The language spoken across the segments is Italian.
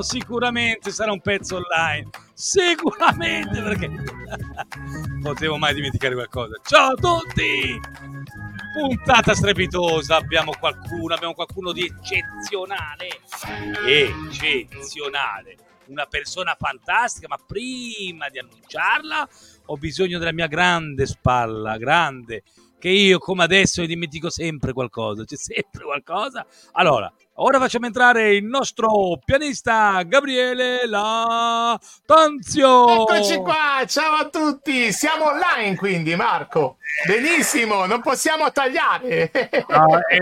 Sicuramente sarà un pezzo online. Sicuramente perché potevo mai dimenticare qualcosa. Ciao a tutti! Puntata strepitosa, abbiamo qualcuno, abbiamo qualcuno di eccezionale. Eccezionale. Una persona fantastica, ma prima di annunciarla ho bisogno della mia grande spalla, grande, che io come adesso dimentico sempre qualcosa, c'è sempre qualcosa. Allora, ora facciamo entrare il nostro pianista Gabriele La Tanzio. Eccoci qua, ciao a tutti, siamo online quindi Marco. Benissimo, non possiamo tagliare. È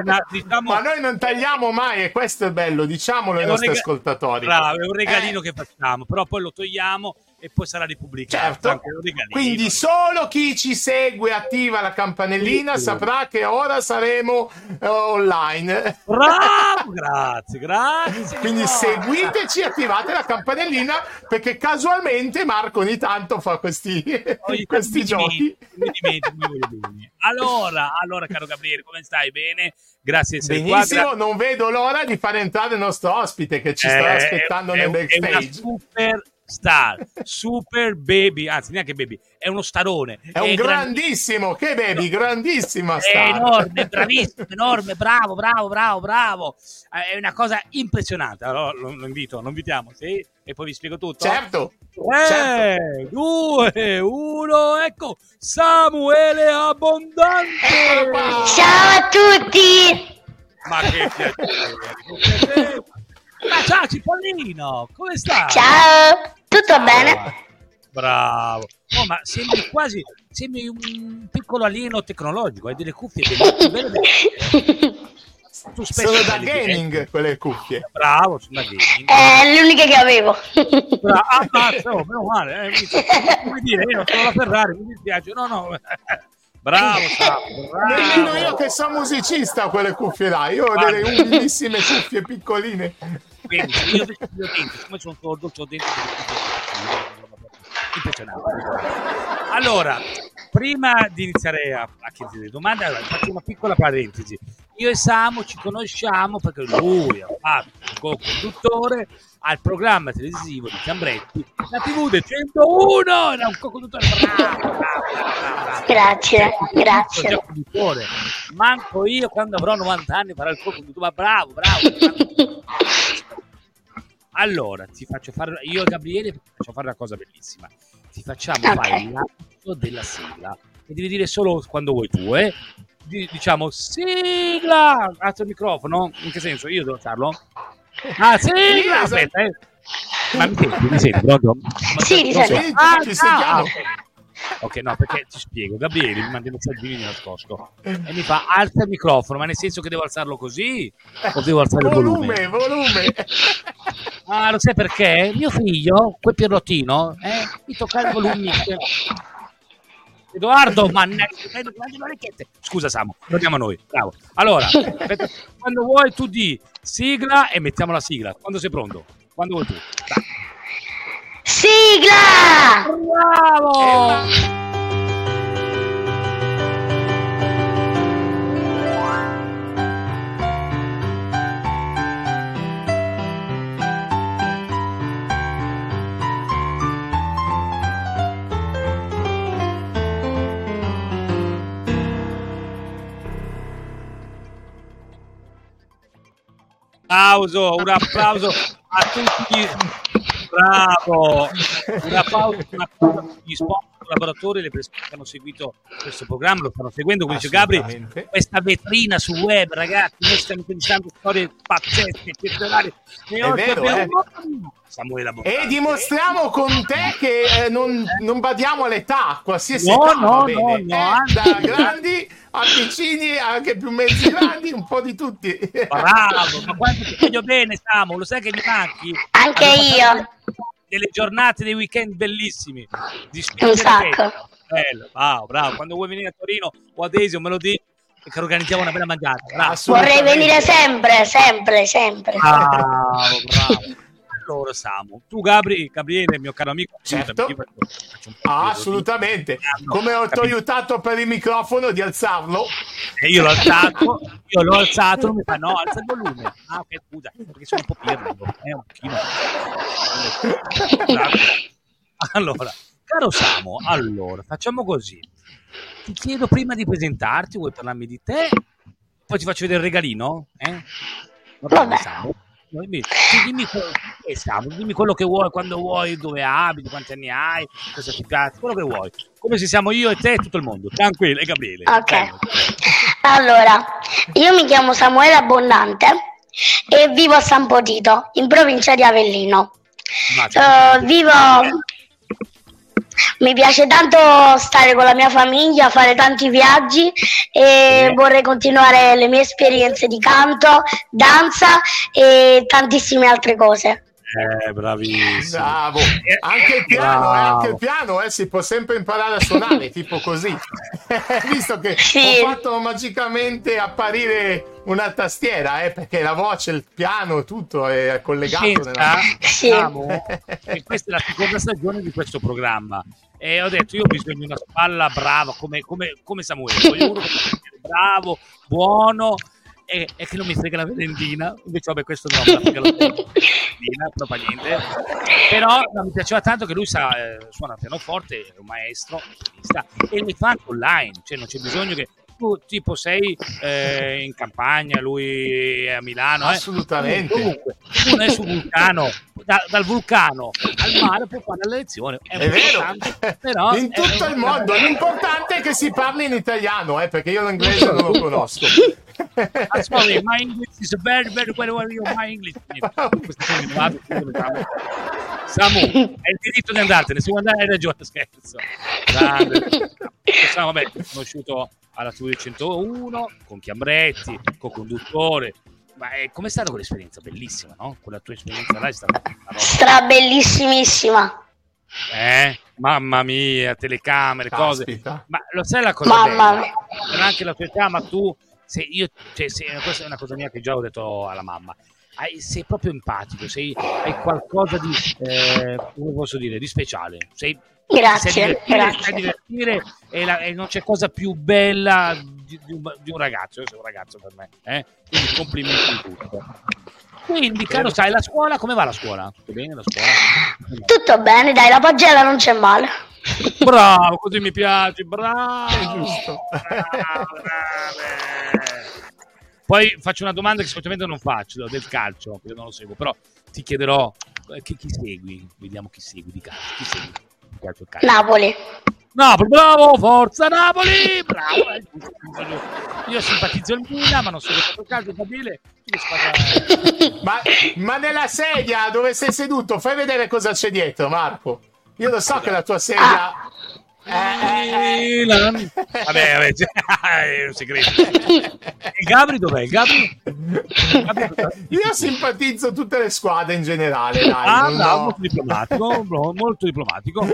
una- diciamo- Ma noi non tagliamo mai e questo è bello, diciamolo ai nostri rega- ascoltatori. Bravo, è un regalino Eh. che facciamo, però poi lo togliamo e poi sarà ripubblicato. Certo, quindi solo chi ci segue attiva la campanellina Sì. saprà che ora saremo eh, online. Bravo, grazie, grazie. Quindi No. seguiteci, attivate la campanellina perché casualmente Marco ogni tanto fa questi, tanto questi giochi. mi dimentico, mi. Allora, allora, caro Gabriele, come stai? Bene? Grazie di essere qua. Benissimo, gra- non vedo l'ora di fare entrare il nostro ospite che ci Eh, aspettando è, nel è una backstage. super star, super baby, anzi neanche baby, è uno starone. È un gran- grandissimo, che baby, grandissima È star. enorme, bravissimo, enorme, bravo, bravo, bravo, bravo. Eh, È una cosa impressionante. Allora lo, lo invito, lo invitiamo, sì? E poi vi spiego tutto. Certo, 3, 2, 1, ecco Samuele Abbondante. Ciao a tutti! Ma che piacere, che. Ma ciao Cipollino, come stai? Ciao! Tutto bene? Bravo. Oh, ma sembri quasi sembri un piccolo alieno tecnologico, hai delle cuffie. Tu spesso sono da gaming quelle cuffie. Bravo, sono da gaming. È l'unica che avevo. Bra- ah, oh, meno male. Eh, mi- come dire, io sono la Ferrari, mi dispiace. No, no. Bravo, Samu, bravo. Nemmeno io che sono musicista quelle cuffie là, io ho delle umilissime cuffie piccoline. Quindi, io invece ho denti, siccome sono sordo, ho denti impressionante. Allora, prima di iniziare a, a chiedere le domande, allora, faccio una piccola parentesi. Io e Samu ci conosciamo perché lui ha fatto co-conduttore al programma televisivo di Cambretti, la TV del 101, era un co-conduttore. Grazie, grazie. Già conduttore. Manco io quando avrò 90 anni farò il co-conduttore, ma bravo, bravo. Allora, ti faccio fare, io e Gabriele ti faccio fare una cosa bellissima. Ti facciamo Ok. fare lancio della sigla e devi dire solo quando vuoi tu, eh? Di- diciamo sigla! Alzo il microfono? In che senso? Io devo farlo? Ah, sigla! Aspetta, eh. Ma mi senti? Mi senti? Pronto? Ma- Sì, ti non so. sento. Sì, Ah, ci sentiamo. ok. No, perché ti spiego, Gabriele mi manda i messaggini nascosto e mi fa alza il microfono, ma nel senso che devo alzarlo così o devo alzare il volume? Volume, volume. Ah, lo sai perché? Mio figlio, quel Pierrottino, eh, mi tocca il volume. Edoardo, mannaggia, prendo le orecchiette. Scusa Samu, torniamo a noi. Bravo. Allora, quando vuoi tu di sigla e mettiamo la sigla. Quando sei pronto? Quando vuoi tu. Dai. Sigla! Bravo! Applauso, un applauso a tutti. Bravo! Un applauso, a tutti gli sponsor, collaboratori, le persone che hanno seguito questo programma, lo stanno seguendo. Come dice Gabri, questa vetrina su web, ragazzi, noi stiamo pensando storie pazzesche, eccezionali. E oggi vero, abbiamo eh. E dimostriamo con te che eh, non, non badiamo all'età, qualsiasi No, età no, va no, bene. no, Eh, da grandi a piccini, anche più mezzi grandi, un po' di tutti. Bravo, ma quanto ti voglio bene, Samu, lo sai che mi manchi? Anche passato io. Delle giornate, dei weekend bellissimi. Di tempo. Bello, bravo, bravo. Quando vuoi venire a Torino o ad Esio, me lo dici che organizziamo una bella mangiata. Bravo. Vorrei venire sempre, sempre, sempre. Bravo, bravo. allora Samu, tu Gabri, Gabriele, mio caro amico, Certo. aiutami, Ah, assolutamente. No, Come ho ti ho capito. aiutato per il microfono di alzarlo. E io l'ho alzato, io l'ho alzato, mi fa no, alza il volume. Ah, ok, scusa, perché sono un po' pirro, eh, un pochino. Allora, caro Samu, allora, facciamo così. Ti chiedo prima di presentarti, vuoi parlarmi di te? Poi ti faccio vedere il regalino, eh? Va bene, Vabbè. Samu? Dimmi, dimmi, eh, Samu, dimmi quello che vuoi, quando vuoi, dove abiti, quanti anni hai, cosa ti piace, quello che vuoi. Come se siamo io e te e tutto il mondo. Tranquillo, e Gabriele. Ok. Bello. Allora, io mi chiamo Samuele Abbondante e vivo a San Potito, in provincia di Avellino. Eh, vivo. Mi piace tanto stare con la mia famiglia, fare tanti viaggi e vorrei continuare le mie esperienze di canto, danza e tantissime altre cose. Eh, bravissimo. Bravo. Anche il piano, eh, Bravo. anche il piano, eh, si può sempre imparare a suonare, tipo così. Visto che Sì. ho fatto magicamente apparire una tastiera, eh, perché la voce, il piano, tutto è collegato. Pensa, nella- Sì. diciamo, che questa è la seconda stagione di questo programma e ho detto io ho bisogno di una spalla brava come, come, come Samuele voglio uno bravo, buono e, e che non mi frega la merendina. Invece vabbè questo no, la frega la merendina non fa niente. Però no, mi piaceva tanto che lui sa, eh, suona pianoforte è un maestro e li fa online cioè non c'è bisogno che tu tipo sei eh, in campagna lui è a Milano eh. Assolutamente. Comunque, uno è sul vulcano, da- dal vulcano al mare può fare la lezione. È, È vero, però in tutto il mondo. L'importante è che si parli in italiano, eh, perché io l'inglese non lo conosco. Ah, sorry, my English is very, very, very, very, my English. Samu, hai il diritto di andartene, se vuoi andare hai ragione, scherzo. Grande. Samu, vabbè, conosciuto alla Studio 101, con Chiambretti, con conduttore. Ma è, com'è stata quell'esperienza? Bellissima, no? Quella tua esperienza là è stata una roba Stra bellissimissima. Eh? Mamma mia, telecamere, cose. Caspita. Ma lo sai la cosa Mamma bella? mia. Anche la tua età, ma tu se io cioè, se- questa è una cosa mia che già ho detto alla mamma. Hai- sei proprio empatico, sei, hai qualcosa di eh, come posso dire, di speciale. Sei, Grazie, grazie. divertire e, la- e non c'è cosa più bella di, di un, di un ragazzo. Io sono un ragazzo per me, eh? quindi complimenti di tutto. Quindi, caro, sai, la scuola, come va la scuola? Tutto bene la scuola? Tutto bene, dai, la pagella non c'è male. Bravo, così mi piace, bravo. Giusto. Bravo, brave. Poi faccio una domanda che solitamente non faccio, del calcio, che io non lo seguo, però ti chiederò eh, chi, chi segui? Vediamo chi segui di calcio. Chi segui di calcio e calcio? Napoli. Napoli, bravo, forza Napoli, bravo. eh. Io simpatizzo il Milan, ma non Gabriele. tu che squadra- Ma, ma nella sedia dove sei seduto, fai vedere cosa c'è dietro, Marco. Io lo so che la tua sedia. Eh, eh, eh. Milan. Vabbè, vabbè, è un segreto. Il Gabri dov'è? Il Gabri? Io simpatizzo tutte le squadre in generale, dai. Ah, bravo, ho- molto diplomatico, molto diplomatico.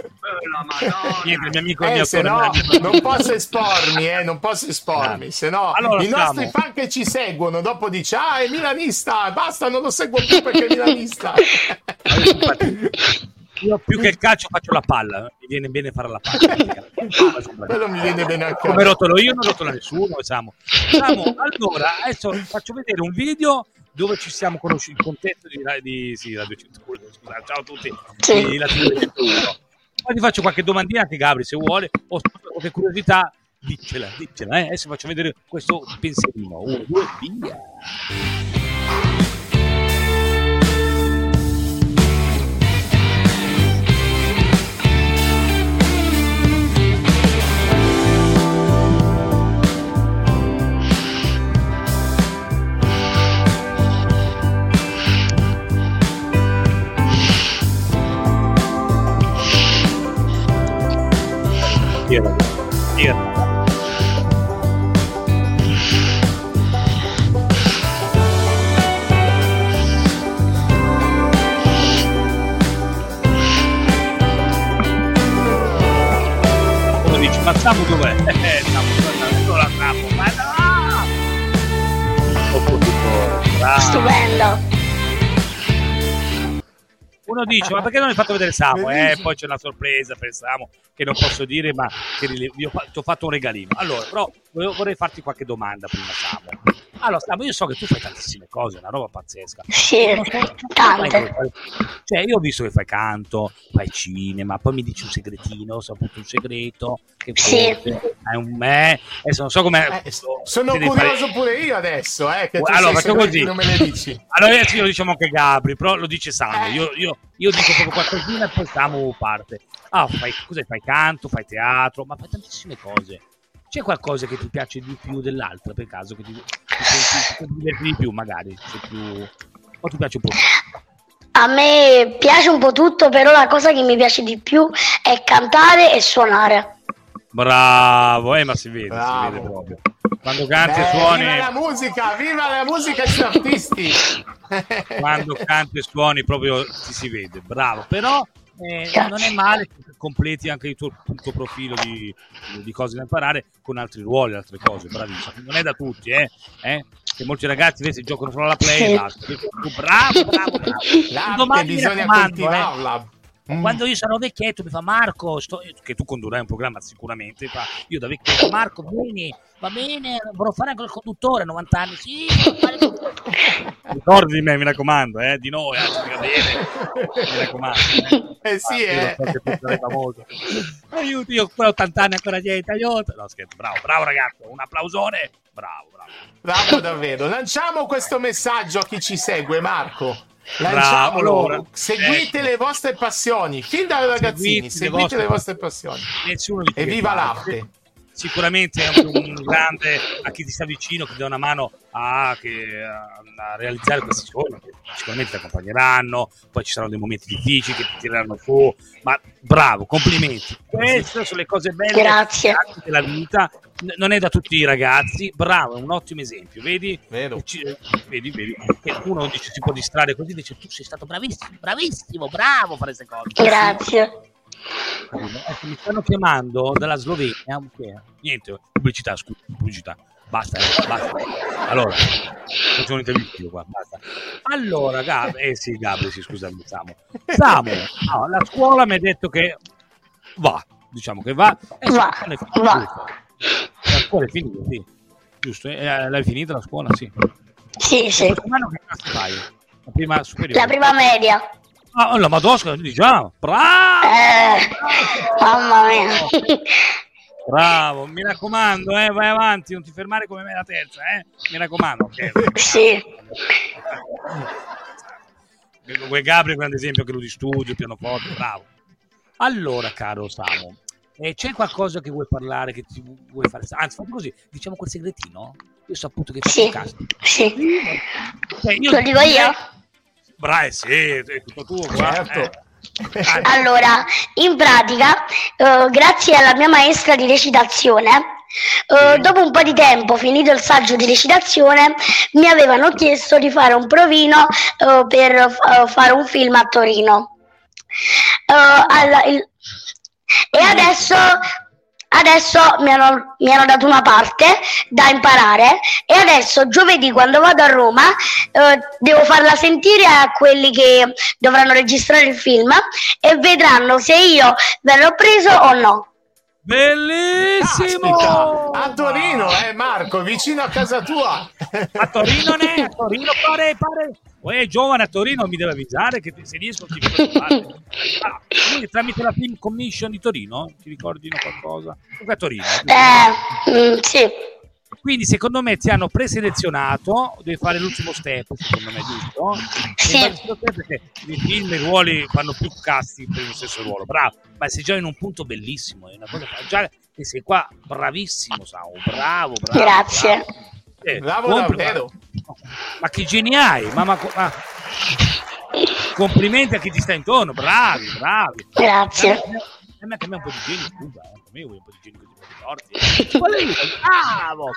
Niente, il mio amico, Eh, mio se no non posso espormi, eh, non posso espormi, se no Allora, i nostri siamo- fan che ci seguono dopo dice ah è milanista, basta non lo seguo più perché è milanista. Io più che il calcio faccio la palla, mi viene bene fare la palla. Quello mi viene bene anche Come me. rotolo io, non rotolo nessuno, Samu. Samu, allora, adesso faccio vedere un video dove ci siamo conosciuti, il contesto di, di sì, Radio 101, scusa, ciao a tutti, Sì. di Radio 101. Poi ti faccio qualche domandina anche Gabri, se vuole, o qualche curiosità, diccela, diccela, eh? Adesso faccio vedere questo pensierino. Uno, due. Via, dice, ma perché non hai fatto vedere Samu? Eh, poi c'è una sorpresa per Samu che non posso dire, ma che io ti ho fatto un regalino. Allora, però vorrei farti qualche domanda prima, Samu. Allora, Samu, io so che tu fai tantissime cose, è una roba pazzesca. Sì, tante. Cioè, io ho visto che fai canto, fai cinema, poi mi dici un segretino, ho saputo un segreto, che sì. hai un me, adesso non so come... Eh, sono curioso fare... pure io adesso, eh, che tu allora, faccio così. non me le dici. Allora adesso lo diciamo anche Gabri, però lo dice Samu, eh. io, io, io, dico proprio qualcosina e poi Samu parte. Ah, fai, cos'è? Fai canto, fai teatro, ma fai tantissime cose. C'è qualcosa che ti piace di più dell'altra per caso? Che ti, ti, diverti di più magari? Più... O ti piace un po' A me piace un po' tutto, però la cosa che mi piace di più è cantare e suonare. Bravo, eh, ma si vede, Bravo. si vede proprio. Quando canti e suoni... Viva la musica, viva la musica e gli artisti! Quando canti e suoni proprio ti si vede, bravo. Però eh, non è male che completi anche il tuo, il tuo profilo di, di, cose da imparare con altri ruoli, altre cose, bravissimo. Non è da tutti, eh? eh? Che molti ragazzi invece giocano solo alla play sì. Bravo, bravo, bravo. Domani bisogna coltivarla. Eh. Mm. Quando io sarò vecchietto mi fa Marco, sto... che tu condurrai un programma sicuramente, fa... io da vecchietto Marco vieni, va bene, vorrò fare anche il conduttore, 90 anni, sì, Ricordi di me, mi raccomando, eh, di noi, anzi, va bene, mi raccomando. Eh, eh sì, eh. Aiuto, io ho 80 anni ancora niente, aiuto. No, scherzo, bravo, bravo ragazzo, un applausone, bravo, bravo. Bravo davvero. Lanciamo questo messaggio a chi ci segue, Marco. Lanciamolo, allora, seguite ecco. le vostre passioni, fin da ragazzini, seguite, seguite le, vostre... le, vostre passioni. e viva l'arte! Sicuramente è un, un, grande a chi ti sta vicino, che dà una mano a, che, a realizzare questi sogni, sicuramente ti accompagneranno, poi ci saranno dei momenti difficili che ti tireranno su, ma bravo, complimenti. Queste sono le cose belle Grazie. della vita non è da tutti i ragazzi, bravo, è un ottimo esempio, vedi? Ci, vedi, vedi, che uno dice si può distrarre così, dice tu sei stato bravissimo, bravissimo, bravo a fare queste cose. Grazie. Ecco, mi stanno chiamando dalla Slovenia, niente, pubblicità, scusa, pubblicità, basta, eh, basta. Allora, faccio un'intervista qua, basta. Allora, Gab, eh sì, Gabri, sì, scusami, Samu. Samu, no, la scuola mi ha detto che va, diciamo che va. E va, va. La scuola è finita, sì. Giusto? Eh, l'hai finita la scuola? Sì. Sì, sì. La prima superiore? La prima media. Ah, la Madosca, diciamo. Bravo! Eh, mamma mia. Bravo, mi raccomando, eh, vai avanti, non ti fermare come me la terza, eh? Mi raccomando. Okay? Sì. Quel Gabri è un grande esempio che lui di studio, pianoforte, bravo. Allora, caro Samu, eh, c'è qualcosa che vuoi parlare, che ti vuoi fare? Anzi, fate così, diciamo quel segretino. Io ho saputo che fai sì, un cast. Sì. Cioè, io, Lo dico io? Bravi, sì, è tutto tuo. Certo. Eh. Allora, in pratica, eh, grazie alla mia maestra di recitazione, eh, dopo un po' di tempo, finito il saggio di recitazione, mi avevano chiesto di fare un provino eh, per eh, fare un film a Torino. Eh, alla, il, e adesso, adesso mi, hanno, mi, hanno, dato una parte da imparare e adesso giovedì quando vado a Roma eh, devo farla sentire a quelli che dovranno registrare il film e vedranno se io verrò preso o no. Bellissimo! Aspetta, a Torino, eh Marco, vicino a casa tua. A Torino ne? A Torino pare, pare. Uè, giovane a Torino mi deve avvisare che se riesco ti vedo ah, tramite la Film Commission di Torino ti ricordino qualcosa? a Torino. Eh, mm, sì. Quindi secondo me ti hanno preselezionato, devi fare l'ultimo step, secondo me, giusto? Sì. Perché nei film i ruoli fanno più casting per lo stesso ruolo, bravo, ma sei già in un punto bellissimo, è una cosa già che sei qua bravissimo, Sao, bravo, bravo. Grazie. Bravo. Eh, bravo davvero. Ma che geni hai, ma, ma, ma, complimenti a chi ti sta intorno, bravi, bravi. Grazie. A me, a me un po' di geni, scusa, a me vuoi un po' di geni così forti. Bravo!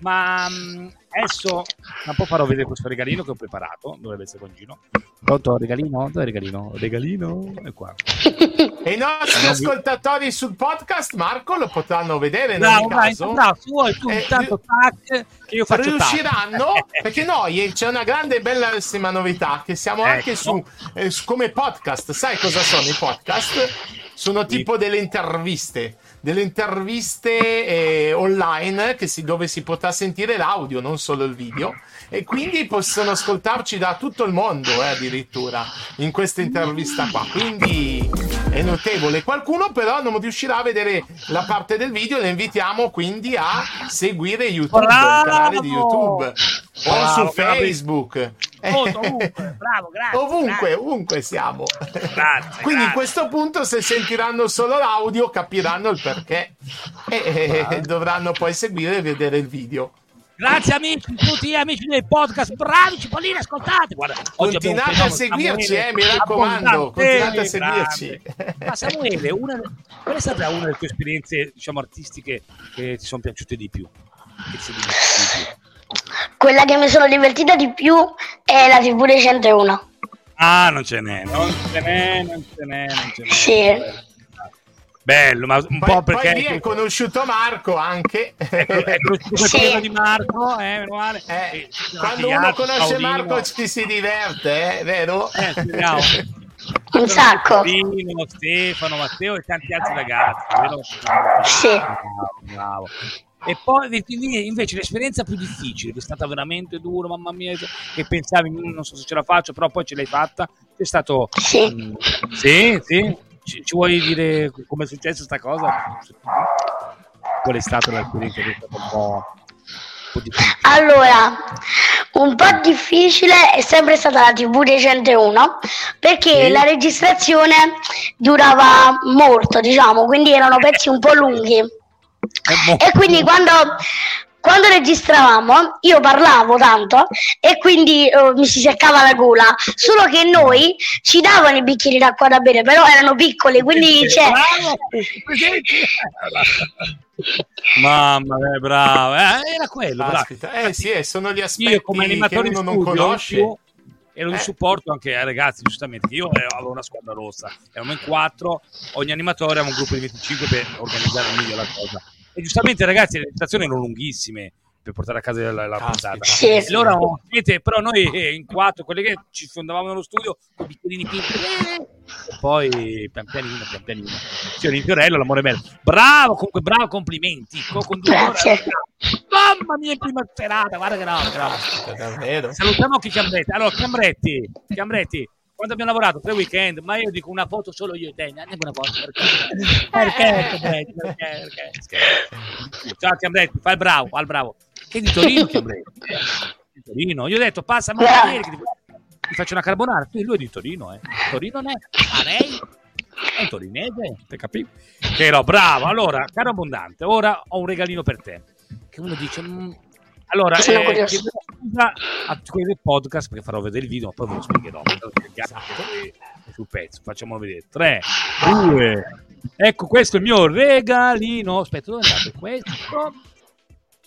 Ma um, adesso un po' farò vedere questo regalino che ho preparato. Dovrebbe essere con Gino. Pronto, regalino? Dove è regalino? Regalino? È qua. E i nostri non ascoltatori sul podcast, Marco, lo potranno vedere in ogni caso. Bravo, tu vuoi tu eh, intanto tac, che io faccio Riusciranno, perché noi eh, c'è una grande e bellissima novità, che siamo ecco. anche su, eh, come podcast. Sai cosa sono i podcast? Sono tipo delle interviste delle interviste eh, online si, dove si potrà sentire l'audio, non solo il video, e quindi possono ascoltarci da tutto il mondo eh, addirittura in questa intervista qua. Quindi è notevole. Qualcuno però non riuscirà a vedere la parte del video, le invitiamo quindi a seguire YouTube, Bravo! il canale di YouTube o su Facebook. Oh, ovunque, bravo, grazie. Ovunque, grazie. ovunque siamo. Grazie, Quindi a questo punto, se sentiranno solo l'audio, capiranno il perché e, e dovranno poi seguire e vedere il video. Grazie amici, tutti amici del podcast, bravi Cipollini, ascoltate. Guarda, continuate a seguirci, eh, mi raccomando, continuate a seguirci. Ma Samuele, una, qual è stata una delle tue esperienze, diciamo, artistiche che ti sono piaciute di più? Che ti di più? Quella che mi sono divertita di più è la TV dei 101. Ah, non ce n'è, non ce n'è, non ce n'è, non ce n'è. Sì. Bello, ma un poi, po' perché... Poi lì è conosciuto Marco anche. È, è conosciuto sì. di Marco, eh, male. Eh, quando uno conosce Paolino. Marco ci si diverte, eh, vero? Eh, speriamo. Un sacco. Paolino, Stefano, Matteo e tanti altri ragazzi, vero? Sì. Bravo, bravo. E poi invece l'esperienza più difficile, che è stata veramente dura, mamma mia, che pensavi, mm, non so se ce la faccio, però poi ce l'hai fatta, è stato... Sì, mh, sì, sì. Ci, ci, vuoi dire come è successa questa cosa? Qual è stata l'esperienza che è stata un po'... Allora, un po' difficile è sempre stata la TV dei 101 perché sì. la registrazione durava molto, diciamo, quindi erano pezzi un po' lunghi. E quindi quando, quando registravamo io parlavo tanto e quindi uh, mi si seccava la gola solo che noi ci davano i bicchieri d'acqua da bere però erano piccoli quindi c'è mamma mia bravo eh, era quello bravo. eh sì eh, sono gli aspetti io come animatore che uno non conosce io, ero di eh. supporto anche ai ragazzi, giustamente. Io avevo una squadra rossa, eravamo in quattro, ogni animatore aveva un gruppo di 25 per organizzare meglio la cosa. E giustamente, ragazzi, le registrazioni erano lunghissime per portare a casa la, la puntata. Sì. Allora, però noi eh, in quattro, quelli che ci fondavamo nello studio, con i bicchierini eh, e poi pian pianino, pian pianino. Sì, un Fiorello, l'amore bello. Bravo, comunque, bravo, complimenti. Grazie. Mamma mia, prima serata, guarda che roba. Salutiamo anche Chiambretti. Allora, Chiambretti, Chiambretti, quando abbiamo lavorato tre weekend, ma io dico una foto solo io e te, neanche una foto perché? Perché? Perché, perché, perché. ciao Chiambretti, fai il bravo, fai il bravo. Che di Torino Chiambretti di Torino, io ho detto passa ma ieri che ti, ti faccio una carbonara, tu lui è di Torino eh. Torino non è, a lei? È torinese, te? Che ero bravo, allora caro abbondante, ora ho un regalino per te. Che uno dice mm, allora, eh, scusa a quelli podcast perché farò vedere il video, ma poi ve lo spiegherò. Esatto. Sul pezzo, facciamolo vedere. 3, 2, ecco questo è il mio regalino. Aspetta, dove è andato? Questo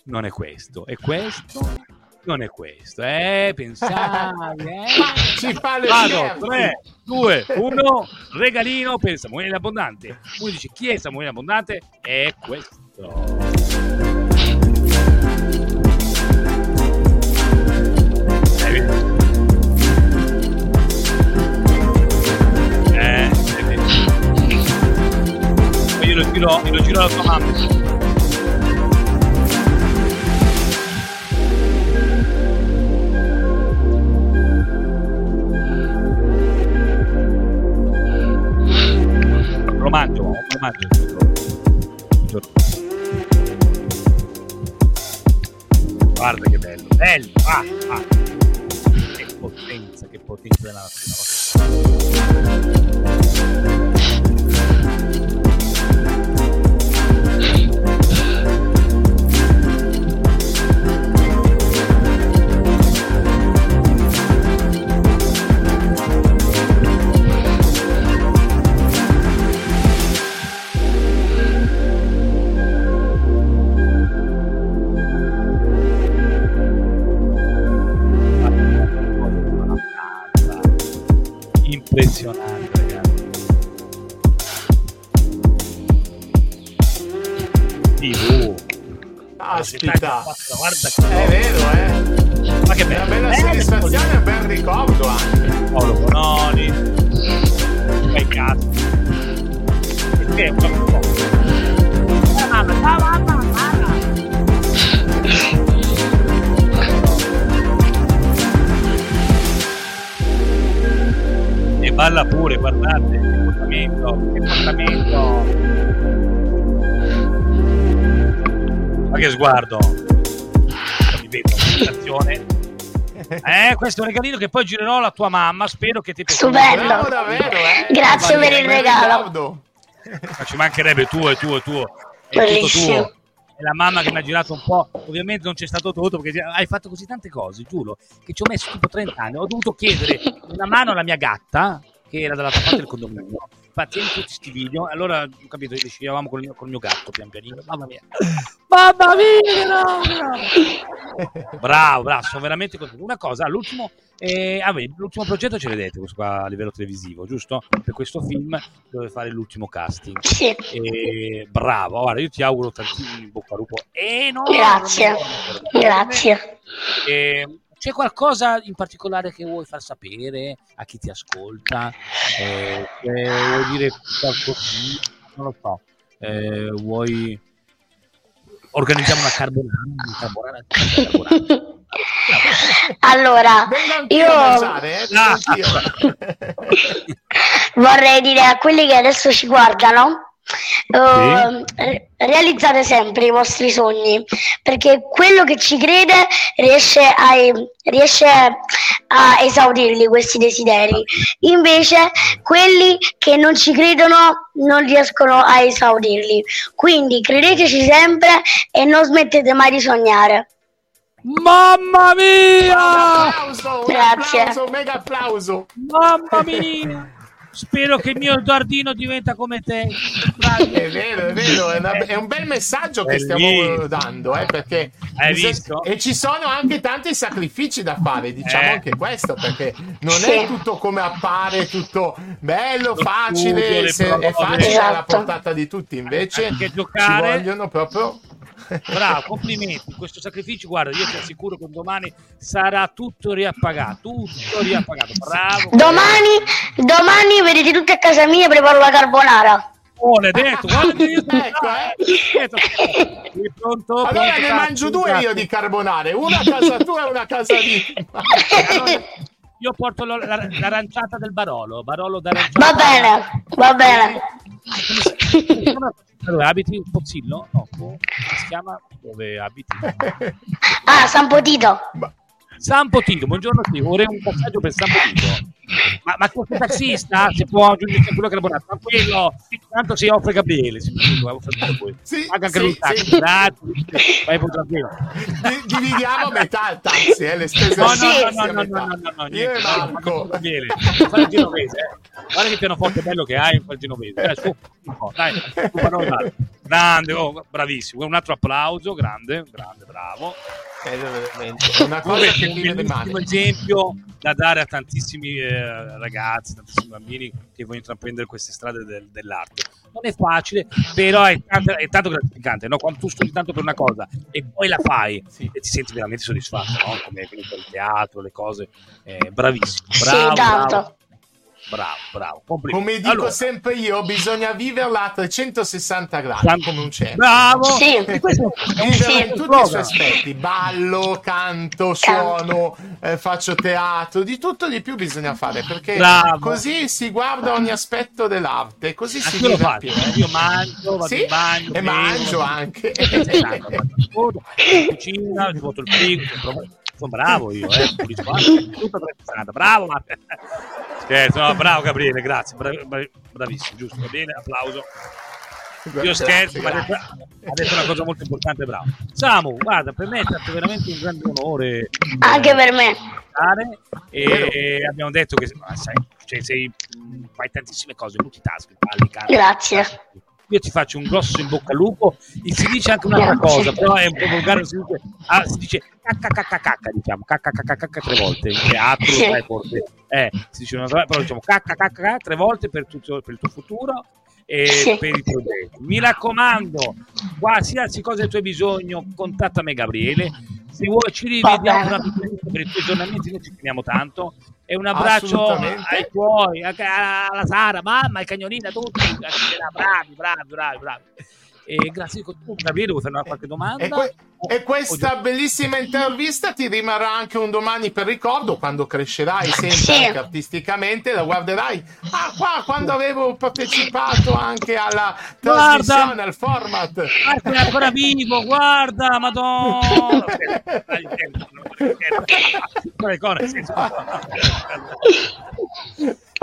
non è questo, è questo. Non è questo, eh? Pensavi, eh? Ci fa le Vado, 3, 2, 1, regalino per Samuele Abbondante. Uno dice chi è Samuele Abbondante? È questo. Lo giro, io lo giro alla tua mamma. TV. Aspetta, guarda che è vero, eh. Ma che bella, bella soddisfazione e un bel ricordo anche. Paolo Bononi, fai cazzo. E te, un po'. Mamma, mamma, mamma. E balla pure, guardate, che portamento, che portamento. Ma che sguardo! Mi vedo. Eh, questo è un regalino che poi girerò alla tua mamma. Spero che ti piaccia. Stupendo, davvero, eh? Grazie per il regalo. Ma ci mancherebbe tuo e tuo e tuo. È tutto tuo. È la mamma che mi ha girato un po'. Ovviamente non c'è stato tutto perché hai fatto così tante cose, giuro, che ci ho messo tipo 30 anni. Ho dovuto chiedere una mano alla mia gatta, che era dall'altra parte del condominio infatti in tutti questi video allora ho capito decidevamo con il mio, col mio gatto pian pianino mamma mia mamma mia no, bravo bravo sono veramente contento una cosa l'ultimo eh, ah, beh, l'ultimo progetto ce l'avete questo qua a livello televisivo giusto? per questo film dove fare l'ultimo casting sì. eh, bravo guarda io ti auguro tantissimi bocca al lupo enorme grazie grazie eh, c'è qualcosa in particolare che vuoi far sapere a chi ti ascolta? Eh, vuoi dire qualcosa? Non lo so. Eh, vuoi organizziamo una carbonara? Una carbonara, carbonara. allora, io mangiare, eh? ah. vorrei dire a quelli che adesso ci guardano Uh, realizzate sempre i vostri sogni perché quello che ci crede riesce a, riesce a esaurirli questi desideri invece quelli che non ci credono non riescono a esaurirli quindi credeteci sempre e non smettete mai di sognare Mamma mia! Un applauso, Grazie. Un applauso, mega applauso. Mamma mia! Spero che il mio Edoardino diventa come te. È vero, è vero, è, una, è un bel messaggio che stiamo dando, eh, perché e ci sono anche tanti sacrifici da fare, diciamo eh. anche questo, perché non è tutto come appare, tutto bello, Lo facile, studio, se, è facile esatto. alla portata di tutti, invece ci vogliono proprio Bravo, complimenti. Questo sacrificio, guarda, io ti assicuro che domani sarà tutto riappagato. Tutto riappagato. Bravo. Domani, domani vedete tutti a casa mia preparo la carbonara. Oh, l'hai detto, guarda io ecco, eh. pronto, allora pronto, ne mangio due io di carbonare, una a casa tua e una a casa mia. Allora, io porto l'aranciata del Barolo, Barolo d'aranciata. Va bene, va bene. Dove abiti? Pozzillo? No, come si chiama? Dove abiti? Ah, San Potito. San Potito, buongiorno a te. Vorrei un passaggio per San Potito. Ma, ma questo taxista si può aggiungere quello che è abbonato, ma quello tanto si offre Gabriele. Si può, sì, Paga anche sì, lui taxi, sì. grazie. Vai pure tranquillo. Dividiamo a metà il taxi, eh, le spese. No, no, no, no, no, no, no, no, Io e Marco. Gabriele, fai il genovese, eh. Guarda che pianoforte bello che hai, fai il genovese. Dai, su, no, dai, grande, oh, bravissimo. Un altro applauso, grande, grande, bravo. Una cosa che un esempio da dare a tantissimi eh, ragazzi, tantissimi bambini che vogliono intraprendere queste strade del, dell'arte. Non è facile, però è tanto, è tanto gratificante, no? quando tu studi tanto per una cosa e poi la fai sì. e ti senti veramente soddisfatto, no? come il teatro, le cose. Eh, bravissimo, bravo, sì, tanto. Bravo bravo, bravo. Complimenti. Come dico allora. sempre io, bisogna viverla a 360 gradi, come un cervo. Bravo! Sì. Viverla in tutti i suoi aspetti, ballo, canto, suono, eh, faccio teatro, di tutto di più bisogna fare, perché bravo. così si guarda ogni aspetto dell'arte, così si vive faccio, eh? Io mangio, vado sì? in bagno, e mangio anche. Cucina, svuoto il frigo, sono bravo io, eh. Tutto 360, bravo Matteo. Scherzo, no, bravo Gabriele, grazie, brav- brav- bravissimo, giusto, va bene, applauso. Io scherzo, ma ha detto, una cosa molto importante, bravo. Samu, guarda, per me è stato veramente un grande onore. Anche per me. E abbiamo detto che sai, cioè, sei, fai tantissime cose, multitask, parli, canti, Grazie. Io ti faccio un grosso in bocca al lupo. E si dice anche un'altra cosa, però è un po' volgare. Si dice, ah, si dice cacca diciamo cacca tre volte in teatro, sai, forse, eh, si dice una però diciamo cacca tre volte per, tutto, per il tuo futuro e sì. per i progetti. Mi raccomando, qualsiasi cosa hai bisogno, contattami Gabriele. Se vuoi ci rivediamo una per i tuoi aggiornamenti, noi ci teniamo tanto. E un abbraccio ai tuoi, alla Sara, mamma, ai cagnolini, a tutti. Bravi, bravi, bravi, bravi. E grazie a tutti. Gabriele, vuoi fare qualche domanda? E, que- e questa bellissima intervista ti rimarrà anche un domani per ricordo quando crescerai sempre sì. artisticamente, la guarderai. Ah, qua quando avevo partecipato anche alla trasmissione, guarda, al format. Guarda, è ancora vivo, guarda, madonna.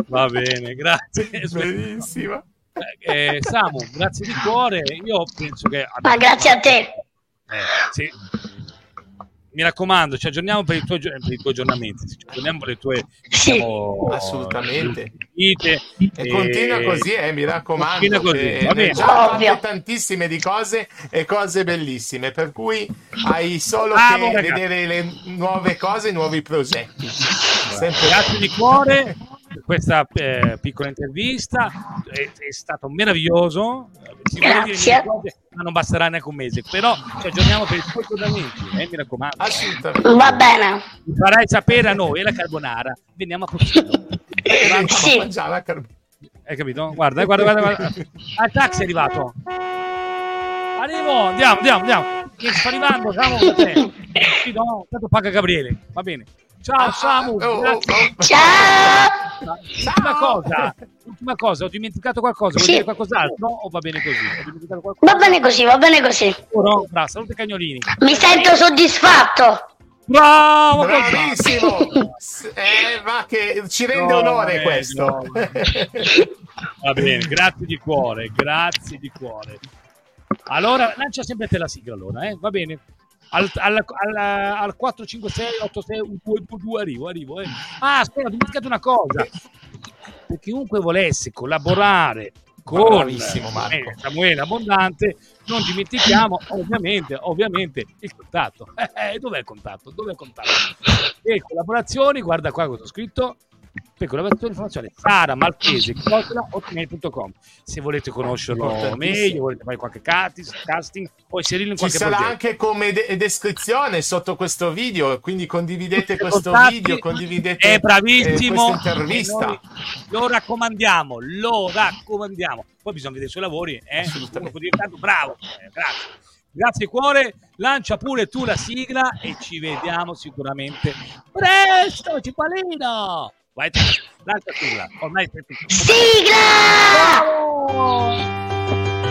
Va bene, grazie. Benissimo. Eh, Samu, grazie di cuore. Io penso che. Ma grazie a te. Eh, sì. Mi raccomando, ci aggiorniamo per i tuoi, per i tuoi aggiornamenti, ci aggiorniamo per le tue diciamo, assolutamente. Vite, e, e, continua così, eh, mi raccomando. Così, ne già tantissime di cose e cose bellissime, per cui hai solo ah, che vedere le nuove cose, i nuovi progetti. Sempre. Grazie di cuore questa eh, piccola intervista, è, è, stato meraviglioso. Grazie. Cose, ma non basterà neanche un mese, però ci aggiorniamo per i tuoi aggiornamenti, eh, mi raccomando. Va bene. Mi farai sapere a noi, e la carbonara, veniamo a Pozzino. Eh, sì. Hai capito? Guarda, guarda, guarda, guarda. Ah, il taxi è arrivato. Arrivo, andiamo, andiamo, andiamo. Sto arrivando, siamo da te. No, tanto paga Gabriele, va bene. Ciao Samu. Oh, oh, oh. Ciao. Ultima cosa, ultima cosa, ho dimenticato qualcosa, vuoi sì. dire qualcos'altro o va bene così? Va bene così, va bene così. No, bravo, salute cagnolini. Mi sento soddisfatto. Bravo, bravissimo. eh, ma che ci rende no, onore eh, questo. No. va bene, grazie di cuore, grazie di cuore. Allora, lancia sempre te la sigla allora, eh? va bene al, al, al, al 4, 5, 6, 8, 6, 1, 2, 2, 2 arrivo, arrivo. Eh. Ah, aspetta, ho dimenticato una cosa. Per chiunque volesse collaborare con eh, Samuele Abbondante, non dimentichiamo ovviamente, ovviamente il contatto. Eh, dov'è il contatto? Dov'è il contatto? E collaborazioni, guarda qua cosa ho scritto, per collaborazione informazione Sara Maltese hotmail.com se volete conoscerlo meglio volete fare qualche casting o inserirlo in qualche ci sarà progetto. anche come de- descrizione sotto questo video quindi condividete questo video condividete è bravissimo. eh, intervista lo raccomandiamo lo raccomandiamo. Poi bisogna vedere i suoi lavori eh? tanto bravo eh, grazie. Grazie cuore, lancia pure tu la sigla e ci vediamo sicuramente presto, Cipalino! Vai, l'altra sigla. Ormai Sigla! Bravo!